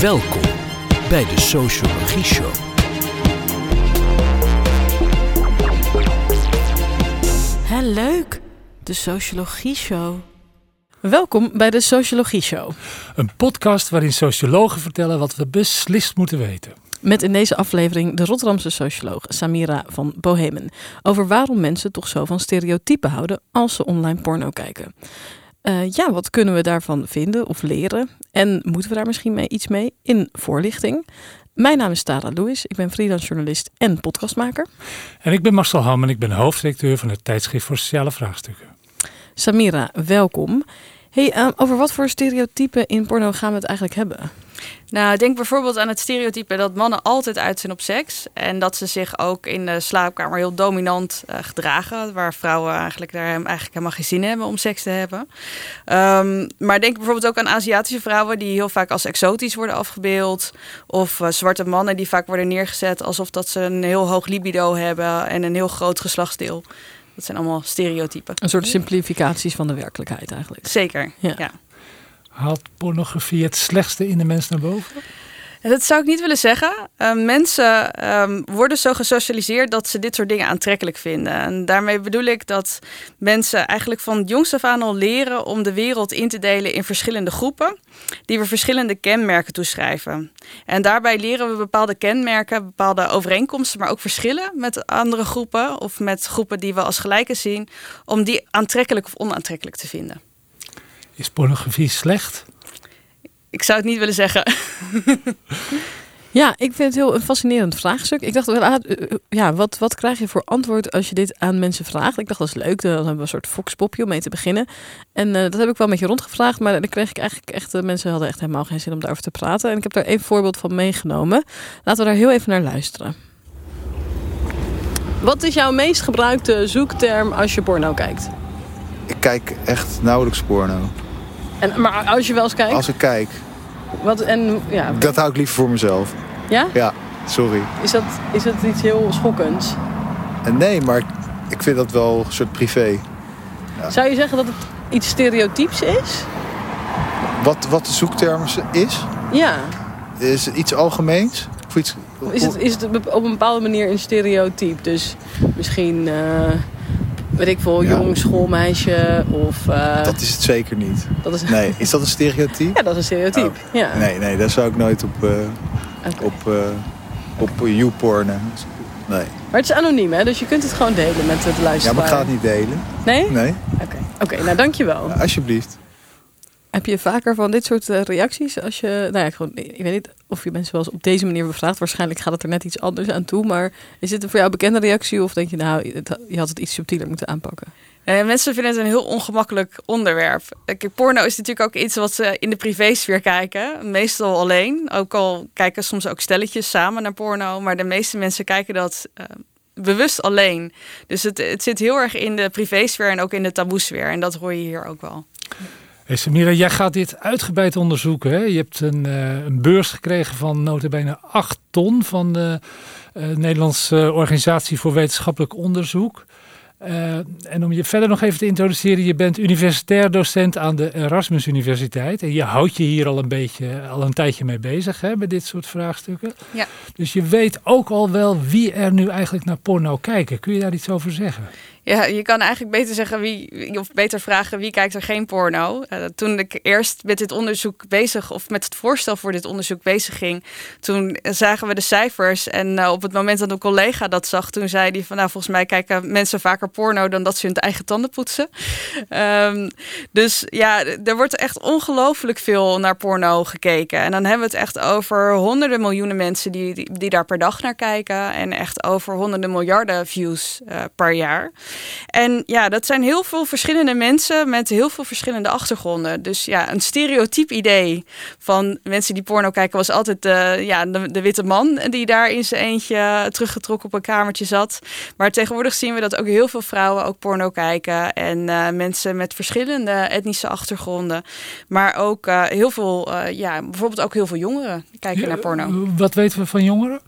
Welkom bij de Sociologie Show. Hè, leuk. De Sociologie Show. Welkom bij de Sociologie Show. Een podcast waarin sociologen vertellen wat we beslist moeten weten. Met in deze aflevering de Rotterdamse socioloog Samira van Bohemen. Over waarom mensen toch zo van stereotypen houden als ze online porno kijken. Uh, ja, wat kunnen we daarvan vinden of leren? En moeten we daar misschien mee iets mee in voorlichting? Mijn naam is Tara Lewis, ik ben freelance journalist en podcastmaker. En ik ben Marcel Ham en ik ben hoofdredacteur van het tijdschrift voor sociale vraagstukken. Samira, welkom. Hey, uh, over wat voor stereotypen in porno gaan we het eigenlijk hebben? Nou, denk bijvoorbeeld aan het stereotype dat mannen altijd uit zijn op seks. En dat ze zich ook in de slaapkamer heel dominant uh, gedragen. Waar vrouwen eigenlijk daar eigenlijk helemaal geen zin hebben om seks te hebben. Um, maar denk bijvoorbeeld ook aan Aziatische vrouwen die heel vaak als exotisch worden afgebeeld. Of uh, zwarte mannen die vaak worden neergezet alsof dat ze een heel hoog libido hebben en een heel groot geslachtsdeel. Dat zijn allemaal stereotypen. Een soort simplificaties van de werkelijkheid eigenlijk. Zeker, ja. ja. Haalt pornografie het slechtste in de mens naar boven? Dat zou ik niet willen zeggen. Uh, mensen um, worden zo gesocialiseerd dat ze dit soort dingen aantrekkelijk vinden. En daarmee bedoel ik dat mensen eigenlijk van jongs af aan al leren om de wereld in te delen in verschillende groepen, die we verschillende kenmerken toeschrijven. En daarbij leren we bepaalde kenmerken, bepaalde overeenkomsten, maar ook verschillen met andere groepen of met groepen die we als gelijke zien, om die aantrekkelijk of onaantrekkelijk te vinden. Is pornografie slecht? Ik zou het niet willen zeggen. Ja, ik vind het heel een fascinerend vraagstuk. Ik dacht, ah, ja, wat, wat krijg je voor antwoord als je dit aan mensen vraagt? Ik dacht, dat is leuk. Dan hebben we een soort foxpopje om mee te beginnen. En uh, dat heb ik wel een beetje rondgevraagd. Maar dan kreeg ik eigenlijk echt, uh, mensen hadden echt helemaal geen zin om daarover te praten. En ik heb daar één voorbeeld van meegenomen. Laten we daar heel even naar luisteren. Wat is jouw meest gebruikte zoekterm als je porno kijkt? Ik kijk echt nauwelijks porno. En, maar als je wel eens kijkt? Als ik kijk. Wat, en, ja. Dat hou ik liever voor mezelf. Ja? Ja, sorry. Is dat, is dat iets heel schokkends? En nee, maar ik vind dat wel een soort privé. Ja. Zou je zeggen dat het iets stereotyps is? Wat, wat de zoekterm is? Ja. Is het iets algemeens? Of iets... Is het, is het op een bepaalde manier een stereotype? Dus misschien... Uh weet ik veel, ja. jong schoolmeisje of... Uh... Dat is het zeker niet. Dat is... Nee, is dat een stereotype? Ja, dat is een stereotype. Oh. Ja. Nee, nee, daar zou ik nooit op, uh, okay. op, uh, op YouPorn. Nee. Maar het is anoniem, hè? Dus je kunt het gewoon delen met het luisteren. Ja, maar ik ga het niet delen. Nee? Nee. Oké, okay. okay, nou dankjewel. alsjeblieft. Heb je vaker van dit soort uh, reacties? Als je, nou ja, gewoon, ik weet niet of je mensen wel eens op deze manier bevraagt. Waarschijnlijk gaat het er net iets anders aan toe. Maar is dit een voor jou bekende reactie? Of denk je, nou, je had het iets subtieler moeten aanpakken? Uh, mensen vinden het een heel ongemakkelijk onderwerp. Kijk, porno is natuurlijk ook iets wat ze in de privésfeer kijken. Meestal alleen. Ook al kijken soms ook stelletjes samen naar porno. Maar de meeste mensen kijken dat uh, bewust alleen. Dus het, het zit heel erg in de privésfeer en ook in de taboesfeer. En dat hoor je hier ook wel. Hey Samira, jij gaat dit uitgebreid onderzoeken. Hè? Je hebt een, uh, een beurs gekregen van notabene 8 ton van de uh, Nederlandse Organisatie voor Wetenschappelijk Onderzoek. Uh, en om je verder nog even te introduceren, je bent universitair docent aan de Erasmus Universiteit. En je houdt je hier al een beetje, al een tijdje mee bezig hè, met dit soort vraagstukken. Ja. Dus je weet ook al wel wie er nu eigenlijk naar porno kijken. Kun je daar iets over zeggen? Ja, je kan eigenlijk beter zeggen wie, of beter vragen wie kijkt er geen porno. Uh, toen ik eerst met dit onderzoek bezig, of met het voorstel voor dit onderzoek bezig ging, toen zagen we de cijfers. En uh, op het moment dat een collega dat zag, toen zei hij van nou, volgens mij kijken mensen vaker porno dan dat ze hun eigen tanden poetsen. Um, dus ja, er wordt echt ongelooflijk veel naar porno gekeken. En dan hebben we het echt over honderden miljoenen mensen die, die, daar per dag naar kijken. En echt over honderden miljarden views uh, per jaar. En ja, dat zijn heel veel verschillende mensen met heel veel verschillende achtergronden. Dus ja, een stereotyp idee van mensen die porno kijken was altijd de, ja, de, de witte man die daar in zijn eentje teruggetrokken op een kamertje zat. Maar tegenwoordig zien we dat ook heel veel vrouwen ook porno kijken en uh, mensen met verschillende etnische achtergronden. Maar ook uh, heel veel, uh, ja, bijvoorbeeld ook heel veel jongeren kijken naar porno. Wat weten we van jongeren?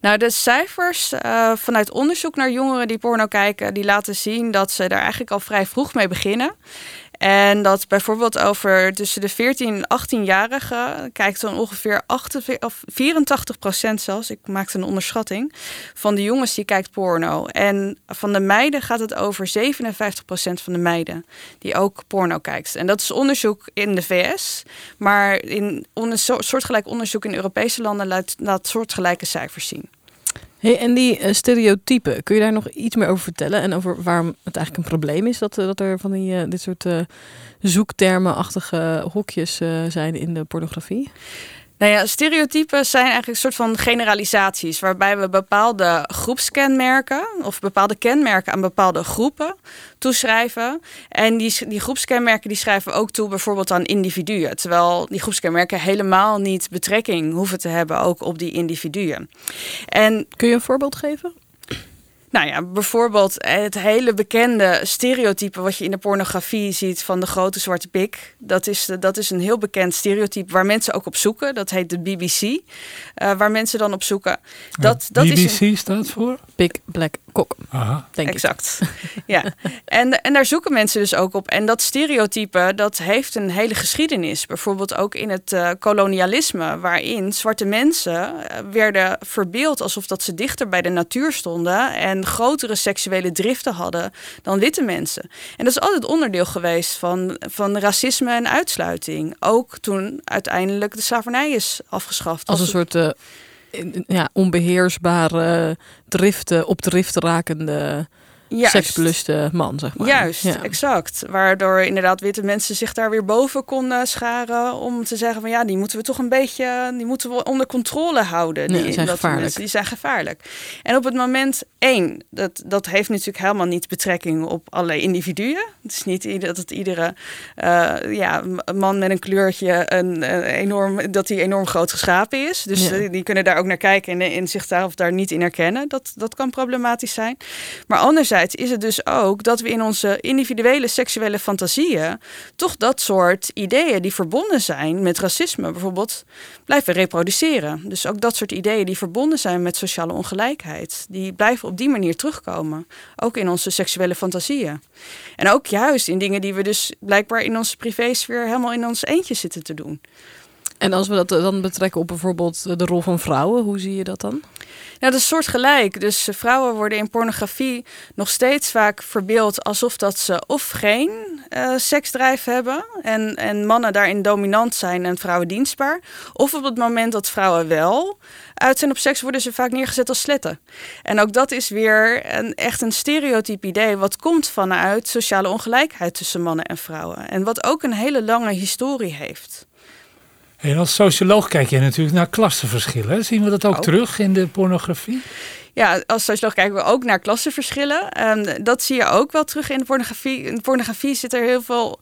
Nou, de cijfers uh, vanuit onderzoek naar jongeren die porno kijken, die laten zien dat ze daar eigenlijk al vrij vroeg mee beginnen. En dat bijvoorbeeld over tussen de 14 en 18-jarigen kijkt dan ongeveer 48, of 84 procent zelfs, ik maakte een onderschatting, van de jongens die kijkt porno. En van de meiden gaat het over 57 procent van de meiden die ook porno kijkt. En dat is onderzoek in de VS, maar in soortgelijk onderzoek in Europese landen laat, laat soortgelijke cijfers zien. Hey, en die uh, stereotypen, kun je daar nog iets meer over vertellen? En over waarom het eigenlijk een probleem is dat, uh, dat er van die, uh, dit soort zoektermenachtige hokjes zijn in de pornografie? Nou ja, stereotypen zijn eigenlijk een soort van generalisaties, waarbij we bepaalde groepskenmerken of bepaalde kenmerken aan bepaalde groepen toeschrijven. En die, die groepskenmerken die schrijven we ook toe bijvoorbeeld aan individuen, terwijl die groepskenmerken helemaal niet betrekking hoeven te hebben ook op die individuen. En kun je een voorbeeld geven? Nou ja, bijvoorbeeld het hele bekende stereotype wat je in de pornografie ziet van de grote zwarte pik. Dat is, dat is een heel bekend stereotype waar mensen ook op zoeken. Dat heet de BBC, uh, eh, waar mensen dan op zoeken. Dat, dat BBC is staat voor? Big Black Cock, Aha. denk exact. Ja, en, en daar zoeken mensen dus ook op. En dat stereotype, dat heeft een hele geschiedenis. Bijvoorbeeld ook in het uh, kolonialisme, waarin zwarte mensen uh, werden verbeeld alsof dat ze dichter bij de natuur stonden en grotere seksuele driften hadden dan witte mensen. En dat is altijd onderdeel geweest van, van racisme en uitsluiting. Ook toen uiteindelijk de slavernij is afgeschaft. Als een soort uh, ja, onbeheersbare driften, op drift rakende. Seksbeluste man, zeg maar. Juist, exact. Waardoor inderdaad witte mensen zich daar weer boven konden scharen om te zeggen van ja, die moeten we toch een beetje, die moeten we onder controle houden. Die, zijn dat gevaarlijk. Mensen, die zijn gevaarlijk. En op het moment één, dat, dat heeft natuurlijk helemaal niet betrekking op alle individuen. Het is niet dat het iedere uh, ja, man met een kleurtje een, enorm, dat hij enorm groot geschapen is. Dus ja. die kunnen daar ook naar kijken en, en zich daar of daar niet in herkennen. Dat, dat kan problematisch zijn. Maar anderzijds is het dus ook dat we in onze individuele seksuele fantasieën toch dat soort ideeën die verbonden zijn met racisme bijvoorbeeld blijven reproduceren. Dus ook dat soort ideeën die verbonden zijn met sociale ongelijkheid, die blijven op die manier terugkomen. Ook in onze seksuele fantasieën. En ook juist in dingen die we dus blijkbaar in onze privésfeer helemaal in ons eentje zitten te doen. En als we dat dan betrekken op bijvoorbeeld de rol van vrouwen, hoe zie je dat dan? Ja, dat is soortgelijk. Dus eh, vrouwen worden in pornografie nog steeds vaak verbeeld alsof dat ze of geen seksdrijf hebben en, en mannen daarin dominant zijn en vrouwen dienstbaar. Of op het moment dat vrouwen wel uit zijn op seks, worden ze vaak neergezet als sletten. En ook dat is weer een, echt een stereotype idee wat komt vanuit sociale ongelijkheid tussen mannen en vrouwen. En wat ook een hele lange historie heeft. En als socioloog kijk je natuurlijk naar klassenverschillen. Zien we dat ook, terug in de pornografie? Ja, als socioloog kijken we ook naar klassenverschillen. En dat zie je ook wel terug in de pornografie. In de pornografie zit er heel veel,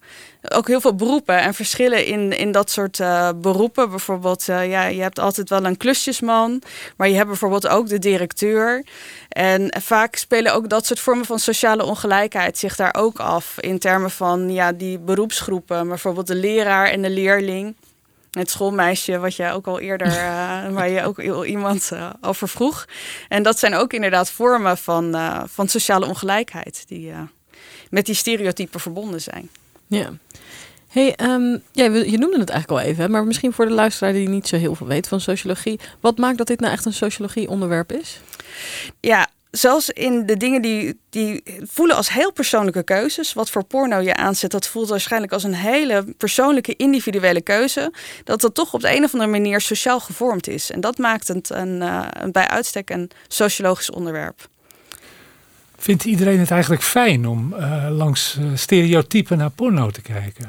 ook heel veel beroepen en verschillen in, in dat soort uh, beroepen. Bijvoorbeeld, uh, ja, je hebt altijd wel een klusjesman, maar je hebt bijvoorbeeld ook de directeur. En vaak spelen ook dat soort vormen van sociale ongelijkheid zich daar ook af. In termen van ja, die beroepsgroepen, bijvoorbeeld de leraar en de leerling het schoolmeisje, wat je ook al eerder, uh, waar je ook iemand uh, over vroeg. En dat zijn ook inderdaad vormen van, uh, van sociale ongelijkheid die met die stereotypen verbonden zijn. Ja. Hey, um, ja, je noemde het eigenlijk al even, maar misschien voor de luisteraar die niet zo heel veel weet van sociologie. Wat maakt dat dit nou echt een sociologie onderwerp is? Ja, zelfs in de dingen die, die voelen als heel persoonlijke keuzes. Wat voor porno je aanzet, dat voelt waarschijnlijk als een hele persoonlijke, individuele keuze. Dat dat toch op de een of andere manier sociaal gevormd is. En dat maakt het een, uh, een bij uitstek een sociologisch onderwerp. Vindt iedereen het eigenlijk fijn om uh, langs uh, stereotypen naar porno te kijken?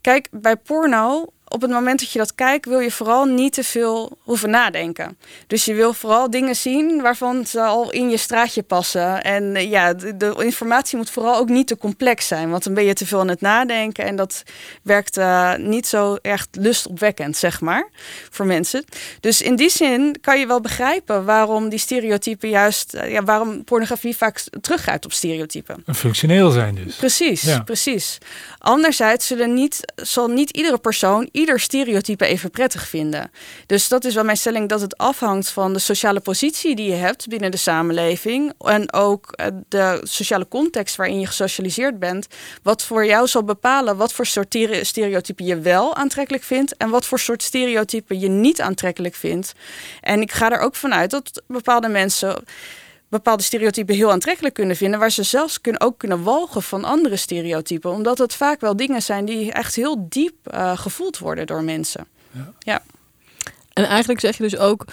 Kijk, bij porno op het moment dat je dat kijkt, wil je vooral niet te veel hoeven nadenken. Dus je wil vooral dingen zien waarvan ze al in je straatje passen. En eh, ja, de, informatie moet vooral ook niet te complex zijn, want dan ben je te veel aan het nadenken en dat werkt uh, niet zo echt lustopwekkend, zeg maar, voor mensen. Dus in die zin kan je wel begrijpen waarom die stereotypen juist, uh, ja, waarom pornografie vaak teruggrijpt op stereotypen. Functioneel zijn dus. Precies, ja. precies. Anderzijds zullen niet, zal niet iedere persoon ieder stereotype even prettig vinden. Dus dat is wel mijn stelling dat het afhangt van de sociale positie die je hebt binnen de samenleving. En ook eh, de sociale context waarin je gesocialiseerd bent. Wat voor jou zal bepalen wat voor soort stereotypen je wel aantrekkelijk vindt. En wat voor soort stereotypen je niet aantrekkelijk vindt. En ik ga er ook vanuit dat bepaalde mensen bepaalde stereotypen heel aantrekkelijk kunnen vinden, waar ze zelfs kunnen, ook kunnen walgen van andere stereotypen, omdat het vaak wel dingen zijn die echt heel diep uh, gevoeld worden door mensen. Ja. ja. En eigenlijk zeg je dus ook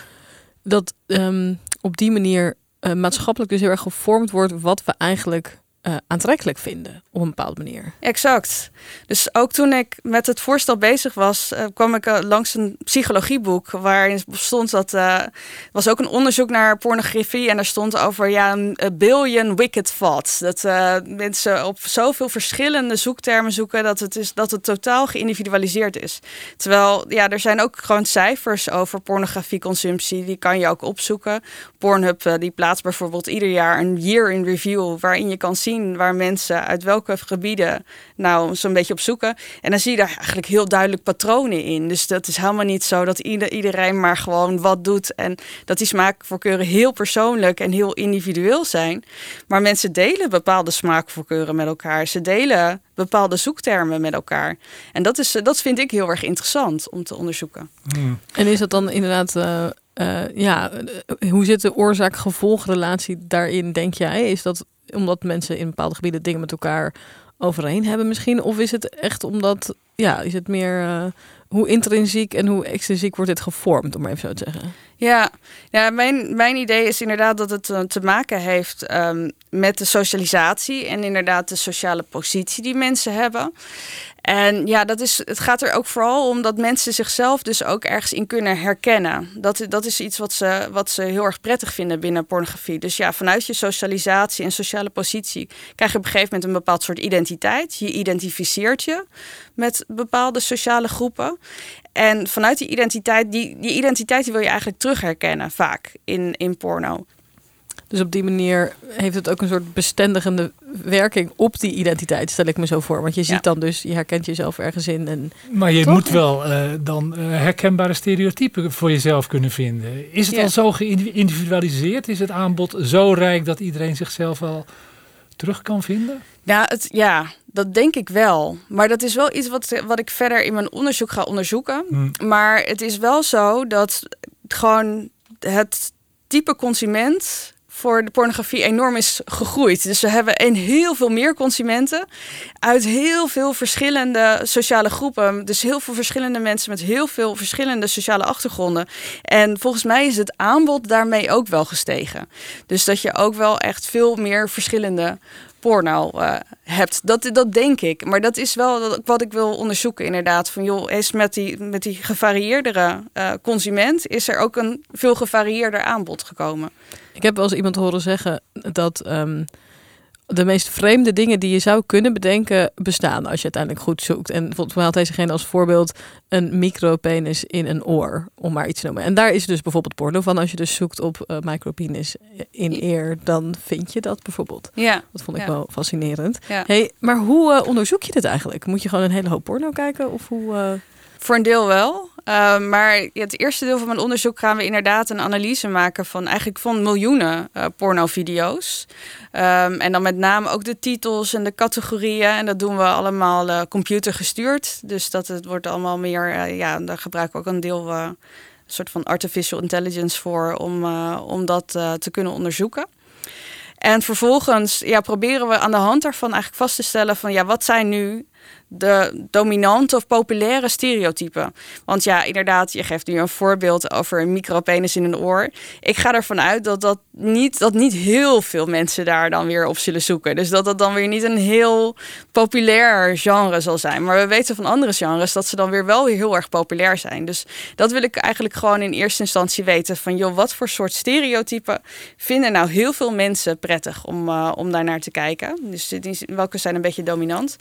dat um, op die manier uh, maatschappelijk dus heel erg gevormd wordt wat we eigenlijk uh, aantrekkelijk vinden op een bepaalde manier. Exact. Dus ook toen ik met het voorstel bezig was, uh, kwam ik uh, langs een psychologieboek waarin stond dat was ook een onderzoek naar pornografie en daar stond over ja een billion wicked thoughts. Dat mensen op zoveel verschillende zoektermen zoeken dat het is dat het totaal geïndividualiseerd is. Terwijl ja, er zijn ook gewoon cijfers over pornografieconsumptie, die kan je ook opzoeken. Pornhub die plaatst bijvoorbeeld ieder jaar een year in review waarin je kan zien waar mensen uit welke gebieden nou zo'n beetje op zoeken. En dan zie je daar eigenlijk heel duidelijk patronen in. Dus dat is helemaal niet zo dat iedereen maar gewoon wat doet. En dat die smaakvoorkeuren heel persoonlijk en heel individueel zijn. Maar mensen delen bepaalde smaakvoorkeuren met elkaar. Ze delen bepaalde zoektermen met elkaar. En dat, is, dat vind ik heel erg interessant om te onderzoeken. Hmm. En is dat dan inderdaad. Uh... ja, hoe zit de oorzaak-gevolgrelatie daarin, denk jij? Is dat omdat mensen in bepaalde gebieden dingen met elkaar overeen hebben misschien? Of is het echt omdat, ja, is het meer uh, hoe intrinsiek en hoe extrinsiek wordt dit gevormd, om maar even zo te zeggen? Ja, ja mijn, mijn idee is inderdaad dat het uh, te maken heeft um, met de socialisatie en inderdaad de sociale positie die mensen hebben. En ja, dat is, het gaat er ook vooral om dat mensen zichzelf dus ook ergens in kunnen herkennen. Dat, dat is iets wat ze, wat ze heel erg prettig vinden binnen pornografie. Dus ja, vanuit je socialisatie en sociale positie krijg je op een gegeven moment een bepaald soort identiteit. Je identificeert je met bepaalde sociale groepen. En vanuit die identiteit, die, die identiteit die wil je eigenlijk terug herkennen vaak in, in porno. Dus op die manier heeft het ook een soort bestendigende werking op die identiteit, stel ik me zo voor. Want je ziet dan dus, je herkent jezelf ergens in. En, maar je moet wel uh, dan uh, herkenbare stereotypen voor jezelf kunnen vinden. Is het al zo geïndividualiseerd? Is het aanbod zo rijk dat iedereen zichzelf al terug kan vinden? Ja, het, ja, dat denk ik wel. Maar dat is wel iets wat, wat ik verder in mijn onderzoek ga onderzoeken. Hmm. Maar het is wel zo dat gewoon het type consument voor de pornografie enorm is gegroeid. Dus we hebben een heel veel meer consumenten uit heel veel verschillende sociale groepen. Dus heel veel verschillende mensen met heel veel verschillende sociale achtergronden. En volgens mij is het aanbod daarmee ook wel gestegen. Dus dat je ook wel echt veel meer verschillende porno uh, hebt. Dat, dat denk ik. Maar dat is wel wat ik wil onderzoeken inderdaad. Van joh, is met die, met die gevarieerdere uh, consument... is er ook een veel gevarieerder aanbod gekomen. Ik heb wel eens iemand horen zeggen dat... Um, de meest vreemde dingen die je zou kunnen bedenken bestaan als je uiteindelijk goed zoekt. En volgens mij had dezegene als voorbeeld een micropenis in een oor, om maar iets te noemen. En daar is dus bijvoorbeeld porno van. Als je dus zoekt op uh, micropenis in eer, dan vind je dat bijvoorbeeld. Ja. Dat vond ik wel fascinerend. Ja. Hey, maar hoe uh, onderzoek je dit eigenlijk? Moet je gewoon een hele hoop porno kijken? Of hoe, uh... Voor een deel wel. Uh, maar het eerste deel van mijn onderzoek gaan we inderdaad een analyse maken van eigenlijk van miljoenen uh, pornovideo's. Um, en dan met name ook de titels en de categorieën. En dat doen we allemaal uh, computergestuurd. Dus dat het wordt allemaal meer, ja, daar gebruiken we ook een deel een soort van artificial intelligence voor om, om dat te kunnen onderzoeken. En vervolgens ja, proberen we aan de hand daarvan eigenlijk vast te stellen van ja, wat zijn nu de dominante of populaire stereotypen. Want ja, inderdaad, je geeft nu een voorbeeld over een micropenis in een oor. Ik ga ervan uit dat, dat, niet, dat niet heel veel mensen daar dan weer op zullen zoeken. Dus dat dat dan weer niet een heel populair genre zal zijn. Maar we weten van andere genres dat ze dan weer wel weer heel erg populair zijn. Dus dat wil ik eigenlijk gewoon in eerste instantie weten. Van joh, wat voor soort stereotypen vinden nou heel veel mensen prettig om, uh, om daar naar te kijken. Dus welke zijn een beetje dominant.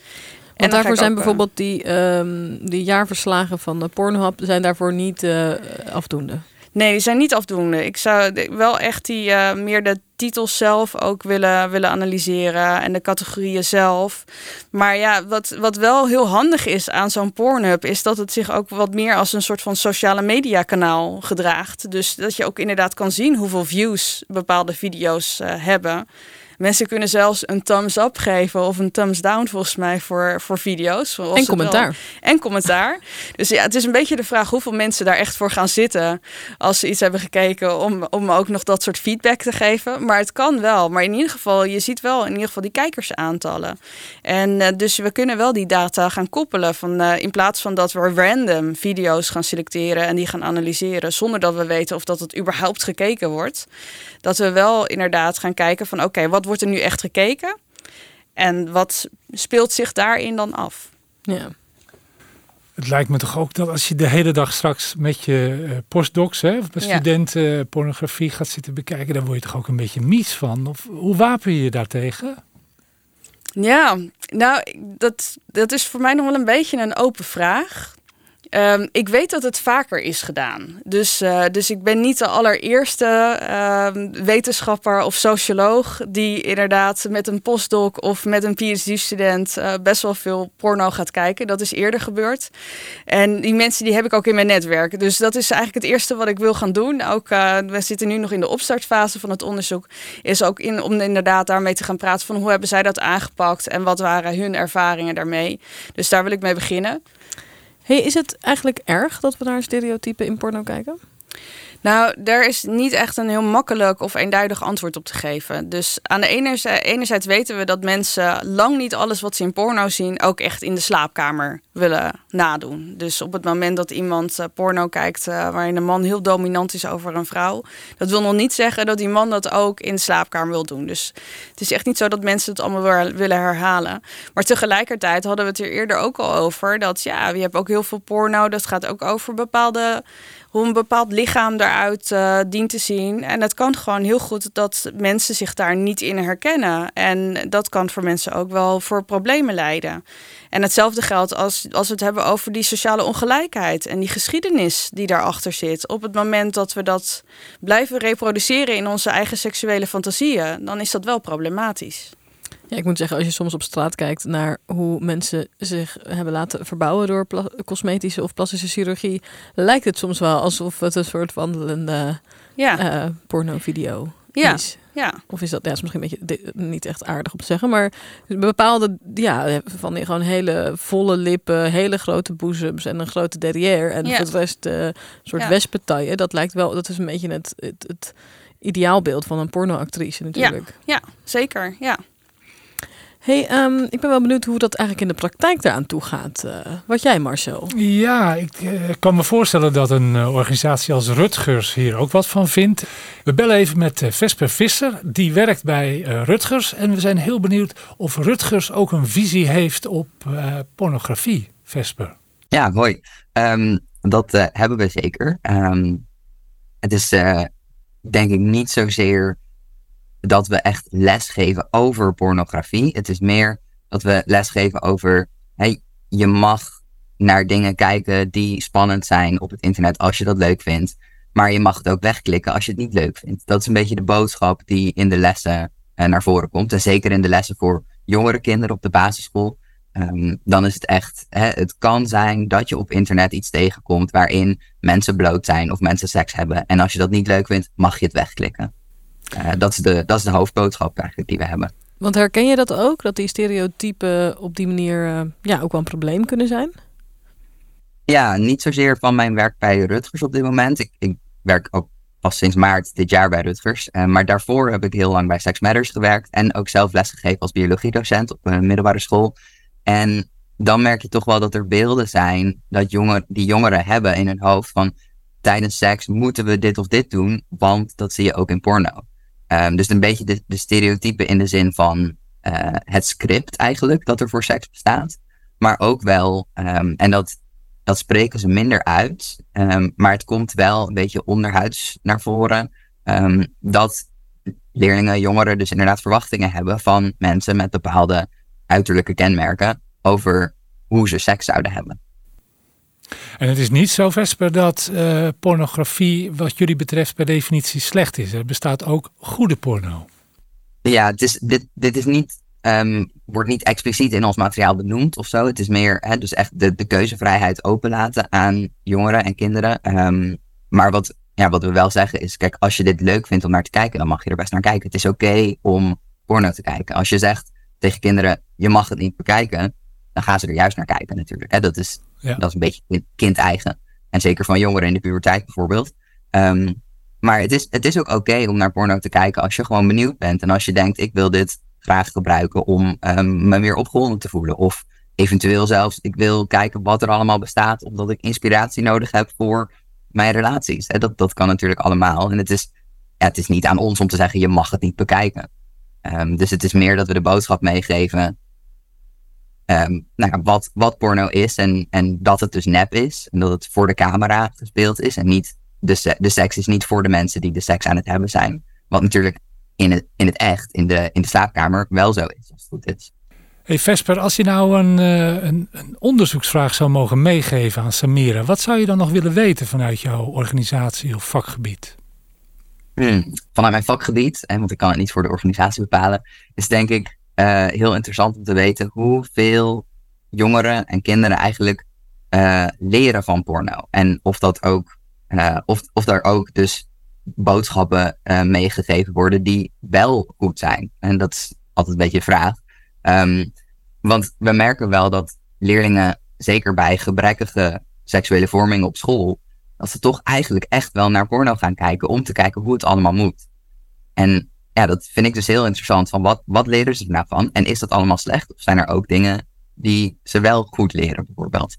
En daarvoor zijn bijvoorbeeld die, um, die jaarverslagen van de Pornhub zijn daarvoor niet uh, afdoende. Nee, die zijn niet afdoende. Ik zou wel echt die uh, meer de titels zelf ook willen, willen analyseren en de categorieën zelf. Maar ja, wat, wat wel heel handig is aan zo'n Pornhub, is dat het zich ook wat meer als een soort van sociale media kanaal gedraagt. Dus dat je ook inderdaad kan zien hoeveel views bepaalde video's uh, hebben. Mensen kunnen zelfs een thumbs up geven of een thumbs down volgens mij voor, voor video's. En commentaar. en commentaar. Dus ja, het is een beetje de vraag hoeveel mensen daar echt voor gaan zitten als ze iets hebben gekeken om, om ook nog dat soort feedback te geven. Maar het kan wel. Maar in ieder geval, je ziet wel in ieder geval die kijkersaantallen. En uh, dus we kunnen wel die data gaan koppelen van uh, in plaats van dat we random video's gaan selecteren en die gaan analyseren zonder dat we weten of dat het überhaupt gekeken wordt. Dat we wel inderdaad gaan kijken van oké, wat wordt er nu echt gekeken? En wat speelt zich daarin dan af? Ja. Het lijkt me toch ook dat als je de hele dag straks met je uh, postdocs hè, of met studenten uh, pornografie gaat zitten bekijken, dan word je toch ook een beetje mies van? Of hoe wapen je je daartegen? Ja, nou, dat, dat is voor mij nog wel een beetje een open vraag. Um, ik weet dat het vaker is gedaan. Dus, uh, dus ik ben niet de allereerste uh, wetenschapper of socioloog die inderdaad met een postdoc of met een PhD-student uh, best wel veel porno gaat kijken. Dat is eerder gebeurd. En die mensen die heb ik ook in mijn netwerk. Dus dat is eigenlijk het eerste wat ik wil gaan doen. Ook, uh, we zitten nu nog in de opstartfase van het onderzoek. Is ook in, om inderdaad daarmee te gaan praten van hoe hebben zij dat aangepakt en wat waren hun ervaringen daarmee. Dus daar wil ik mee beginnen. Hey, is het eigenlijk erg dat we naar stereotypen in porno kijken? Nou, daar is niet echt een heel makkelijk of eenduidig antwoord op te geven. Dus aan de ene enerzijds weten we dat mensen lang niet alles wat ze in porno zien ook echt in de slaapkamer willen nadoen. Dus op het moment dat iemand uh, porno kijkt uh, waarin een man heel dominant is over een vrouw, dat wil nog niet zeggen dat die man dat ook in de slaapkamer wil doen. Dus het is echt niet zo dat mensen het allemaal willen herhalen. Maar tegelijkertijd hadden we het er eerder ook al over dat ja, je hebt ook heel veel porno. Dat gaat ook over bepaalde hoe een bepaald lichaam eruit uh, dient te zien. En het kan gewoon heel goed dat mensen zich daar niet in herkennen. En dat kan voor mensen ook wel voor problemen leiden. En hetzelfde geldt als, als we het hebben over die sociale ongelijkheid en die geschiedenis die daarachter zit. Op het moment dat we dat blijven reproduceren in onze eigen seksuele fantasieën, dan is dat wel problematisch. Ja, ik moet zeggen, als je soms op straat kijkt naar hoe mensen zich hebben laten verbouwen door cosmetische of plastische chirurgie, lijkt het soms wel alsof het een soort wandelende ja. uh, pornovideo ja. Ja. Of is dat, ja, is misschien een beetje niet echt aardig om te zeggen, maar bepaalde, ja, van die gewoon hele volle lippen, hele grote boezems en een grote derrière en ja. voor de rest uh, een soort ja. wespentaille. Dat lijkt wel, dat is een beetje het, het, het ideaalbeeld van een pornoactrice natuurlijk. Ja, ja zeker, ja. Hey, um, ik ben wel benieuwd hoe dat eigenlijk in de praktijk eraan toe gaat. Uh, wat jij, Marcel? Ja, ik uh, kan me voorstellen dat een uh, organisatie als Rutgers hier ook wat van vindt. We bellen even met Vesper Visser. Die werkt bij Rutgers. En we zijn heel benieuwd of Rutgers ook een visie heeft op pornografie. Vesper. Ja, hoi. Um, dat hebben we zeker. Um, het is denk ik niet zozeer dat we echt lesgeven over pornografie. Het is meer dat we lesgeven over, hey, je mag naar dingen kijken die spannend zijn op het internet als je dat leuk vindt. Maar je mag het ook wegklikken als je het niet leuk vindt. Dat is een beetje de boodschap die in de lessen uh, naar voren komt. En zeker in de lessen voor jongere kinderen op de basisschool. Um, dan is het echt, hè, het kan zijn dat je op internet iets tegenkomt waarin mensen bloot zijn of mensen seks hebben. En als je dat niet leuk vindt, mag je het wegklikken. Uh, dat, is de, dat is de hoofdboodschap eigenlijk die we hebben. Want herken je dat ook? Dat die stereotypen op die manier uh, ja, ook wel een probleem kunnen zijn? Ja, niet zozeer van mijn werk bij Rutgers op dit moment. Ik, ik werk ook pas sinds maart dit jaar bij Rutgers. Uh, maar daarvoor heb ik heel lang bij Sex Matters gewerkt. En ook zelf lesgegeven als biologiedocent op een middelbare school. En dan merk je toch wel dat er beelden zijn dat jonger, die jongeren hebben in hun hoofd van tijdens seks moeten we dit of dit doen, want dat zie je ook in porno. Um, dus een beetje de, de stereotypen in de zin van uh, het script eigenlijk dat er voor seks bestaat. Maar ook wel, um, en dat, dat spreken ze minder uit, um, maar het komt wel een beetje onderhuids naar voren. dat leerlingen, jongeren dus inderdaad verwachtingen hebben van mensen met bepaalde uiterlijke kenmerken over hoe ze seks zouden hebben. En het is niet zo, Vesper, dat uh, pornografie wat jullie betreft per definitie slecht is. Er bestaat ook goede porno. Ja, het is, dit, dit is niet, ehm, wordt niet expliciet in ons materiaal benoemd of zo. Het is meer hè, dus echt de, de keuzevrijheid openlaten aan jongeren en kinderen. Ehm, maar wat, ja, wat we wel zeggen is, kijk, als je dit leuk vindt om naar te kijken, dan mag je er best naar kijken. Het is oké om porno te kijken. Als je zegt tegen kinderen, je mag het niet bekijken, dan gaan ze er juist naar kijken natuurlijk. Hè? Dat, is, Ja. dat is een beetje kind-eigen. En zeker van jongeren in de puberteit bijvoorbeeld. Ehm, maar het is, het is ook oké om naar porno te kijken als je gewoon benieuwd bent. En als je denkt, ik wil dit graag gebruiken om ehm, me weer opgewonden te voelen. Of eventueel zelfs, ik wil kijken wat er allemaal bestaat. Omdat ik inspiratie nodig heb voor mijn relaties. Hè, Dat, dat kan natuurlijk allemaal. En het is, ja, het is niet aan ons om te zeggen, je mag het niet bekijken. Ehm, dus het is meer dat we de boodschap meegeven. Ehm, nou ja, wat, wat porno is en, en dat het dus nep is. En dat het voor de camera gespeeld is. En niet de, se- de seks is niet voor de mensen die de seks aan het hebben zijn. Wat natuurlijk in het, in het echt, in de, in de slaapkamer, wel zo is, als het goed is. Hey Vesper, als je nou een, eh, een, een onderzoeksvraag zou mogen meegeven aan Samira, wat zou je dan nog willen weten vanuit jouw organisatie of vakgebied? Hmm. Vanuit mijn vakgebied, en want ik kan het niet voor de organisatie bepalen, is denk ik eh, heel interessant om te weten hoeveel jongeren en kinderen eigenlijk eh, leren van porno. En of dat ook, eh, of, of daar ook dus boodschappen meegegeven worden die wel goed zijn. En dat is altijd een beetje de vraag. Ehm, want we merken wel dat leerlingen, zeker bij gebrekkige seksuele vorming op school, dat ze toch eigenlijk echt wel naar porno gaan kijken om te kijken hoe het allemaal moet. En ja, dat vind ik dus heel interessant. Van wat, wat leren ze er nou van? En is dat allemaal slecht? Of zijn er ook dingen die ze wel goed leren, bijvoorbeeld?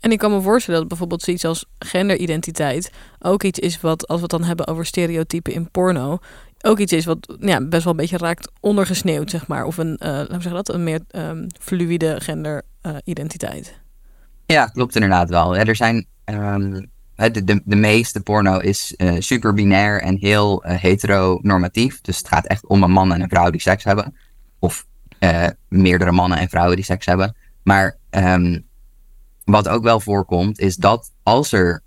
En ik kan me voorstellen dat bijvoorbeeld zoiets als genderidentiteit ook iets is wat, als we het dan hebben over stereotypen in porno, ook iets is wat ja, best wel een beetje raakt ondergesneeuwd, zeg maar. Of een, eh laten we zeggen dat, een meer ehm, fluïde genderidentiteit. Ja, klopt inderdaad wel. Ja, er zijn, ehm, de, de, de meeste porno is eh, super binair en heel eh, heteronormatief. Dus het gaat echt om een man en een vrouw die seks hebben. Of eh, meerdere mannen en vrouwen die seks hebben. Maar ehm, wat ook wel voorkomt, is dat als er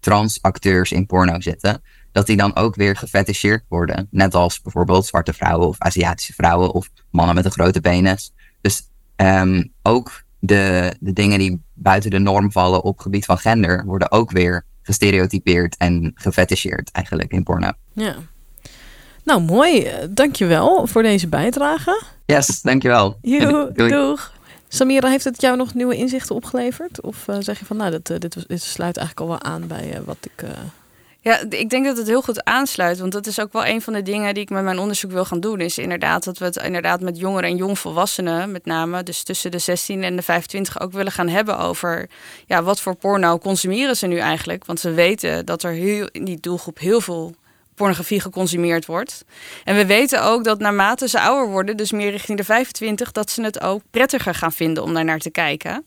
transacteurs in porno zitten, dat die dan ook weer gefeticheerd worden. Net als bijvoorbeeld zwarte vrouwen of Aziatische vrouwen of mannen met een grote penis. Dus ehm, ook de, de dingen die buiten de norm vallen op gebied van gender, worden ook weer gestereotypeerd en gefeticheerd eigenlijk in porno. Ja. Nou, mooi. Eh, Dankjewel voor deze bijdrage. Yes, dankjewel. Joe, Doei. doeg. Samira, heeft het jou nog nieuwe inzichten opgeleverd? Of eh, zeg je van, nou, dit, eh, dit, was- dit sluit eigenlijk al wel aan bij wat ik... Ja, ik denk dat het heel goed aansluit. Want dat is ook wel een van de dingen die ik met mijn onderzoek wil gaan doen. Is inderdaad dat we het inderdaad met jongeren en jongvolwassenen, met name, dus tussen de 16 en de 25, ook willen gaan hebben over ja, wat voor porno consumeren ze nu eigenlijk. Want we weten dat er heel, in die doelgroep heel veel pornografie geconsumeerd wordt. En we weten ook dat naarmate ze ouder worden, dus meer richting de 25, dat ze het ook prettiger gaan vinden om daar naar te kijken.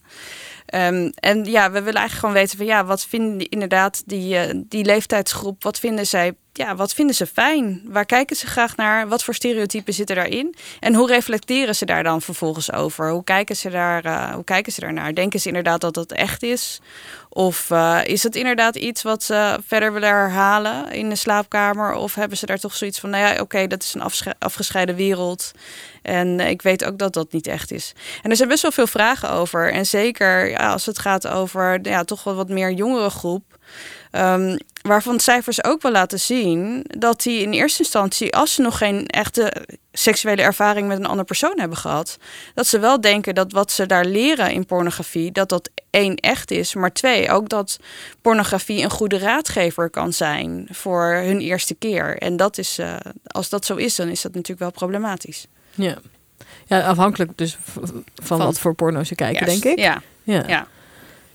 Ehm, en ja, we willen eigenlijk gewoon weten van ja, wat vinden inderdaad die, eh, die leeftijdsgroep, wat vinden zij, ja, wat vinden ze fijn? Waar kijken ze graag naar? Wat voor stereotypen zitten daarin? En hoe reflecteren ze daar dan vervolgens over? Hoe kijken ze daar, eh, hoe kijken ze daarnaar? Denken ze inderdaad dat dat echt is? Of eh, is het inderdaad iets wat ze verder willen herhalen in de slaapkamer? Of hebben ze daar toch zoiets van, nou ja, oké, dat is een afgescheiden wereld. En ik weet ook dat dat niet echt is. En er zijn best wel veel vragen over. En zeker ja, als het gaat over ja, toch wel wat meer jongere groep. Ehm, waarvan cijfers ook wel laten zien dat die in eerste instantie, als ze nog geen echte seksuele ervaring met een andere persoon hebben gehad, dat ze wel denken dat wat ze daar leren in pornografie, dat dat één echt is, maar twee, ook dat pornografie een goede raadgever kan zijn voor hun eerste keer. En dat is, eh, als dat zo is, dan is dat natuurlijk wel problematisch. ja. ja, afhankelijk dus van, wat voor porno ze kijken, Juist, denk ik. Ja, Ja. ja.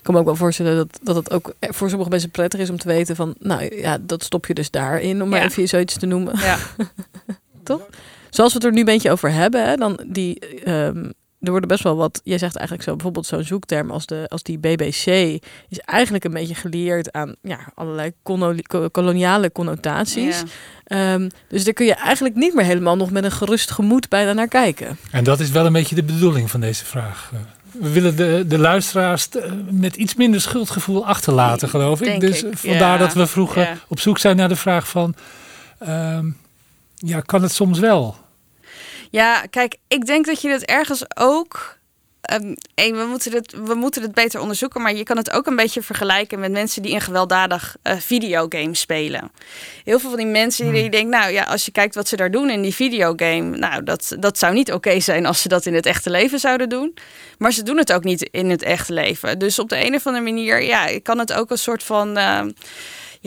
Ik kan me ook wel voorstellen dat, dat het ook voor sommige mensen prettig is om te weten van, nou ja, dat stop je dus daarin, om maar Ja. even zoiets te noemen. ja. Zoals we het er nu een beetje over hebben, hè, dan die, ehm, er worden best wel wat, jij zegt eigenlijk zo, bijvoorbeeld zo'n zoekterm als, de, als die BBC, is eigenlijk een beetje geleerd aan ja, allerlei koloniale connotaties. Ja. Ehm, dus daar kun je eigenlijk niet meer helemaal nog met een gerust gemoed bijna naar kijken. En dat is wel een beetje de bedoeling van deze vraag. Eh, We willen de, de luisteraars eh, met iets minder schuldgevoel achterlaten, geloof ik. Denk dus ik, vandaar ja. dat we vroeger Ja. op zoek zijn naar de vraag van... ehm, ja, kan het soms wel. Ja, kijk, ik denk dat je het ergens ook. Um, we, moeten het, we moeten het beter onderzoeken, maar je kan het ook een beetje vergelijken met mensen die een gewelddadig uh, videogame spelen. Heel veel van die mensen die, die denken, nou ja, als je kijkt wat ze daar doen in die videogame, nou dat, dat zou niet oké zijn als ze dat in het echte leven zouden doen. Maar ze doen het ook niet in het echte leven. Dus op de een of andere manier, ja, kan het ook een soort van. Uh,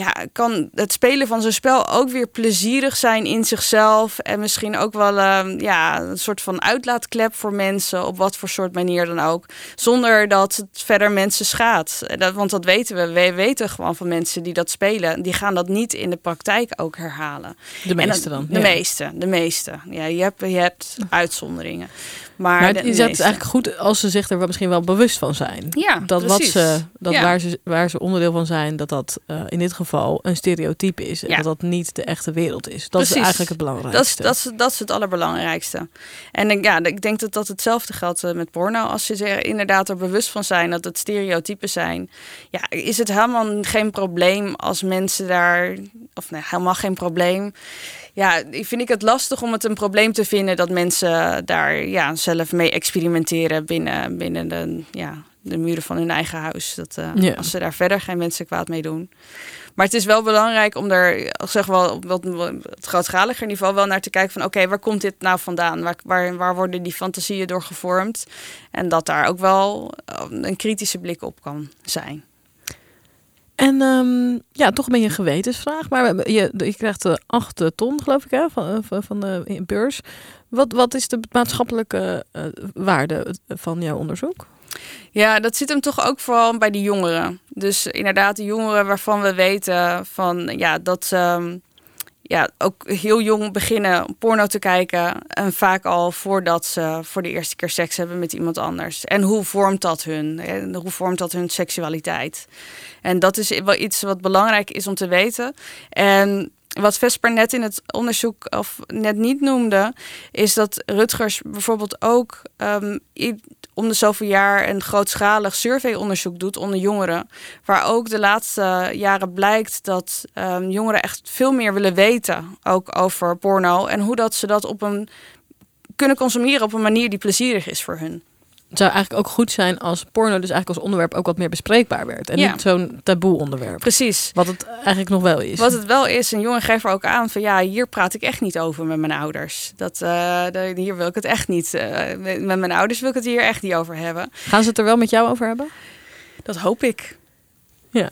ja, kan het spelen van zo'n spel ook weer plezierig zijn in zichzelf. En misschien ook wel uh, ja, een soort van uitlaatklep voor mensen, op wat voor soort manier dan ook. Zonder dat het verder mensen schaadt. Dat, want dat weten we. We weten gewoon van mensen die dat spelen. Die gaan dat niet in de praktijk ook herhalen. De meeste dan? De meeste, de meeste. Ja, je hebt, je hebt uitzonderingen. Maar, maar je zegt het eigenlijk goed als ze zich er misschien wel bewust van zijn. Ja, dat wat ze, dat waar, ze, waar ze onderdeel van zijn, dat dat uh, in dit geval een stereotype is. En ja. dat dat niet de echte wereld is. Dat precies. is eigenlijk het belangrijkste. Dat is, dat, is, dat is het allerbelangrijkste. En ja, ik denk dat dat hetzelfde geldt uh, met porno. Als ze er inderdaad er bewust van zijn dat het stereotypen zijn, ja, is het helemaal geen probleem als mensen daar, of nee, helemaal geen probleem ja, vind ik het lastig om het een probleem te vinden dat mensen daar ja, zelf mee experimenteren binnen, binnen de, ja, de muren van hun eigen huis. Dat, uh, Als ze daar verder geen mensen kwaad mee doen. Maar het is wel belangrijk om er, zeg wel, op wat, het grootschaliger niveau wel naar te kijken van oké, waar komt dit nou vandaan? Waar, waar, waar worden die fantasieën door gevormd? En dat daar ook wel eh, een kritische blik op kan zijn. En um, ja, toch ben je een gewetensvraag. Maar je, je krijgt de 8 ton, geloof ik, hè, van, van de beurs. Wat, wat is de maatschappelijke waarde van jouw onderzoek? Ja, dat zit hem toch ook vooral bij de jongeren. Dus inderdaad, de jongeren waarvan we weten van ja, dat um, ja, ook heel jong beginnen porno te kijken. En vaak al voordat ze voor de eerste keer seks hebben met iemand anders. En hoe vormt dat hun? En hoe vormt dat hun seksualiteit? En dat is wel iets wat belangrijk is om te weten. En wat Vesper net in het onderzoek of net niet noemde, is dat Rutgers bijvoorbeeld ook um, om de zoveel jaar een grootschalig surveyonderzoek doet onder jongeren. Waar ook de laatste jaren blijkt dat um, jongeren echt veel meer willen weten. Ook over porno. En hoe dat ze dat op een kunnen consumeren op een manier die plezierig is voor hun. Het zou eigenlijk ook goed zijn als porno dus eigenlijk als onderwerp ook wat meer bespreekbaar werd. En niet zo'n taboe onderwerp. Precies. Wat het eigenlijk nog wel is. Wat het wel is, een jongen geeft er ook aan van ja, hier praat ik echt niet over met mijn ouders. Dat, uh, hier wil ik het echt niet. Uh, met mijn ouders wil ik het hier echt niet over hebben. Gaan ze het er wel met jou over hebben? Dat hoop ik. Ja.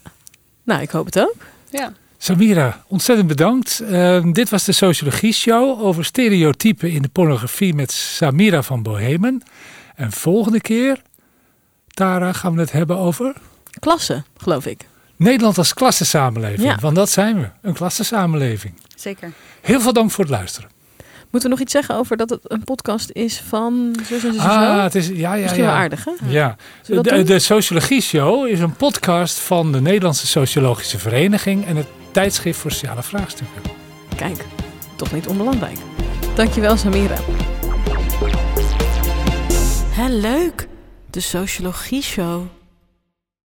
Nou, ik hoop het ook. Ja. Samira, ontzettend bedankt. Uh, dit was de Sociologie Show over stereotypen in de pornografie met Samira van Bohemen. En volgende keer, Tara, gaan we het hebben over? Klasse, geloof ik. Nederland als klassensamenleving. Ja. Want dat zijn we, een klassensamenleving. Zeker. Heel veel dank voor het luisteren. Moeten we nog iets zeggen over dat het een podcast is van zo zo zo? Ah, het is ja, ja, Misschien ja. wel aardig, hè? Ja. De, de Sociologie Show is een podcast van de Nederlandse Sociologische Vereniging en het tijdschrift voor sociale vraagstukken. Kijk, toch niet onbelangrijk. Dankjewel, Samira. Hé, leuk! De Sociologie Show.